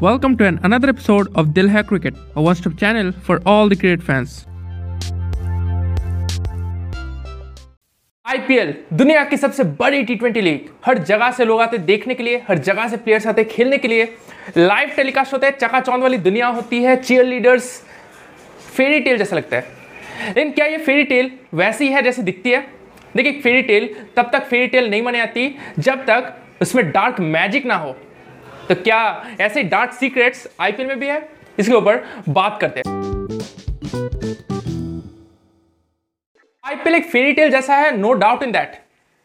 Welcome to an another episode of Dil Hai Cricket, a one-stop channel for all the cricket fans. IPL दुनिया की सबसे बड़ी T twenty league हर जगह से लोग आते देखने के लिए हर जगह से प्लेयर्स आते खेलने के लिए. लाइव टेलीकास्ट होता है चकाचौंध वाली दुनिया होती है चीयर लीडर्स फेरी टेल जैसा लगता है. लेकिन क्या ये फेरी टेल वैसी है जैसी दिखती है? देखिए फेरी टेल तब तक फेरी टेल नहीं मानी आती जब तक उसमें डार्क मैजिक ना हो. तो क्या ऐसे डार्क सीक्रेट्स आईपीएल में भी है? इसके ऊपर बात करते हैं। आईपीएल एक फेरी टेल जैसा है नो डाउट इन दैट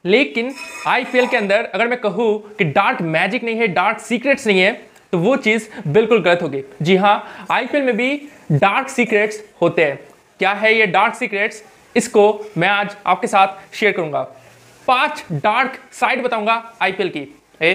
लेकिन आईपीएल के अंदर अगर मैं कहूँ कि डार्क मैजिक नहीं है डार्क सीक्रेट्स नहीं है तो वो चीज़ बिल्कुल गलत होगी। जी हाँ आईपीएल में भी डार्क सीक्रेट्स होते हैं। क्या है ये डार्क सीक्रेट्स इसको मैं आज आपके साथ शेयर करूँगा। पाँच डार्क साइड बताऊँगा आईपीएल की। ए,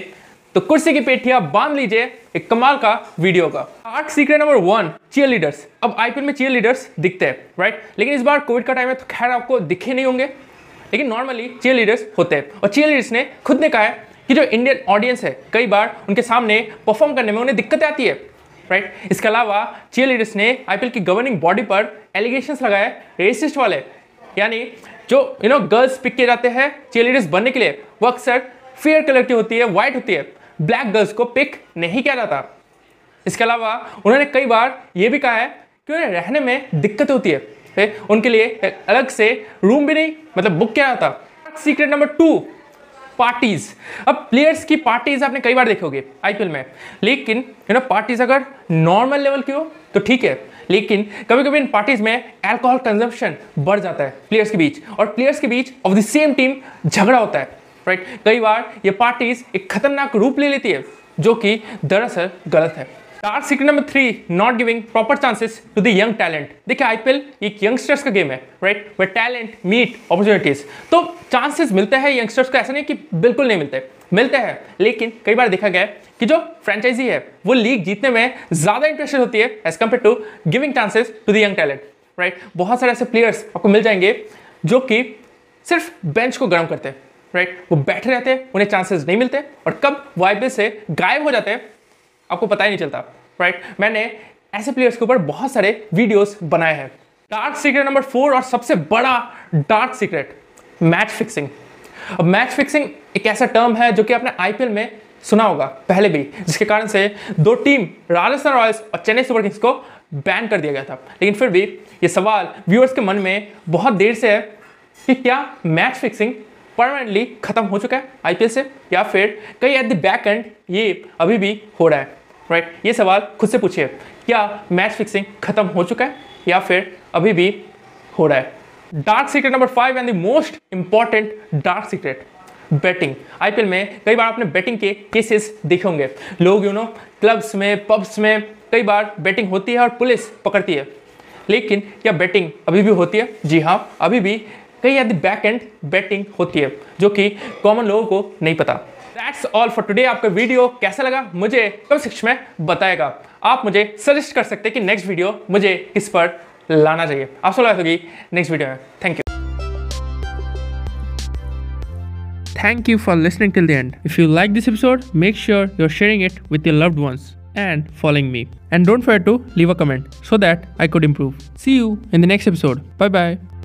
तो कुर्सी की पेटियाँ बाँध लीजिए एक कमाल का वीडियो का। Dark secret number one cheerleaders अब आईपीएल में चीयर लीडर्स दिखते हैं राइट लेकिन इस बार कोविड का टाइम है तो खैर आपको दिखे नहीं होंगे। लेकिन नॉर्मली चीयर लीडर्स होते हैं। और चीयर लीडर्स ने खुद ने कहा है कि जो इंडियन ऑडियंस है, कई बार उनके सामने परफॉर्म करने में उन्हें दिक्कतें आती है राइट इसके अलावा चीयर लीडर्स ने आईपीएल की गवर्निंग बॉडी पर एलिगेशन लगाए रेसिस्ट वाले। यानी जो यू नो गर्ल्स पिक किए जाते हैं चीयर लीडर्स बनने के लिए, वो अक्सर फेयर कलर की होती है व्हाइट होती है। ब्लैक गर्ल्स को पिक नहीं किया जाता। इसके अलावा उन्होंने कई बार ये भी कहा है कि उन्हें रहने में दिक्कत होती है। उनके लिए अलग से रूम भी नहीं मतलब बुक किया जाता। सीक्रेट नंबर टू पार्टीज़ अब प्लेयर्स की पार्टीज़ आपने कई बार देखे होगे आईपीएल में। लेकिन यू नो पार्टीज़ अगर नॉर्मल लेवल की हो तो ठीक है। लेकिन कभी कभी इन पार्टीज़ में अल्कोहल कंजम्पशन बढ़ जाता है प्लेयर्स के बीच। और प्लेयर्स के बीच ऑफ़ द सेम टीम झगड़ा होता है। राइट कई बार ये पार्टीज़ एक खतरनाक रूप ले लेती है, जो कि दरअसल गलत है। Dark secret number three not giving proper chances to the young talent देखिए आईपीएल एक यंगस्टर्स का गेम है right where talent meet opportunities तो चांसेस मिलते हैं यंगस्टर्स को, ऐसा नहीं कि बिल्कुल नहीं मिलते। मिलते हैं, लेकिन कई बार देखा गया है कि जो फ्रेंचाइजी है, वो लीग जीतने में ज़्यादा इंटरेस्टेड होती है as compared to giving chances to the young talent right बहुत सारे ऐसे प्लेयर्स आपको मिल जाएँगे, जो कि सिर्फ़ बेंच को गर्म करते हैं। राइट वो बैठे रहते हैं उन्हें चांसेस नहीं मिलते और कब वो आईपीएल से गायब हो जाते हैं आपको पता ही नहीं चलता। राइट मैंने ऐसे प्लेयर्स के ऊपर बहुत सारे वीडियोस बनाए हैं। डार्क सीक्रेट नंबर फोर और सबसे बड़ा डार्क सीक्रेट मैच फिक्सिंग अब मैच फिक्सिंग एक ऐसा टर्म है जो कि आपने आईपीएल में सुना होगा, पहले भी, जिसके कारण से दो टीम राजस्थान रॉयल्स और चेन्नई सुपर किंग्स को बैन कर दिया गया था। लेकिन फिर भी ये सवाल व्यूअर्स के मन में बहुत देर से है कि क्या मैच फिक्सिंग परमानेंटली खत्म हो चुका है आईपीएल से, या फिर कई एट द बैक एंड ये अभी भी हो रहा है राइट ये सवाल खुद से पूछिए, क्या मैच फिक्सिंग खत्म हो चुका है, या फिर अभी भी हो रहा है? Dark secret number five and the most important dark secret betting IPL में कई बार आपने बेटिंग के केसेस देखे होंगे। लोग यू नो क्लब्स में पब्स में कई बार बेटिंग होती है और पुलिस पकड़ती है। लेकिन क्या बेटिंग अभी भी होती है? जी हाँ अभी भी कई at the back end betting होती है जो कि कॉमन लोगों को नहीं पता दैट्स ऑल फॉर टुडे आपका वीडियो कैसा लगा मुझे कमेंट सेक्शन में बताएगा आप मुझे सजेस्ट कर सकते हैं कि नेक्स्ट वीडियो मुझे किस पर लाना चाहिए आपसे मुलाकात होगी नेक्स्ट वीडियो में thank you Thank you for listening till the end. If you like this episode, make sure you're sharing it with your loved ones and following me. And don't forget to leave a comment so that I could improve. See you in the next episode. Bye bye.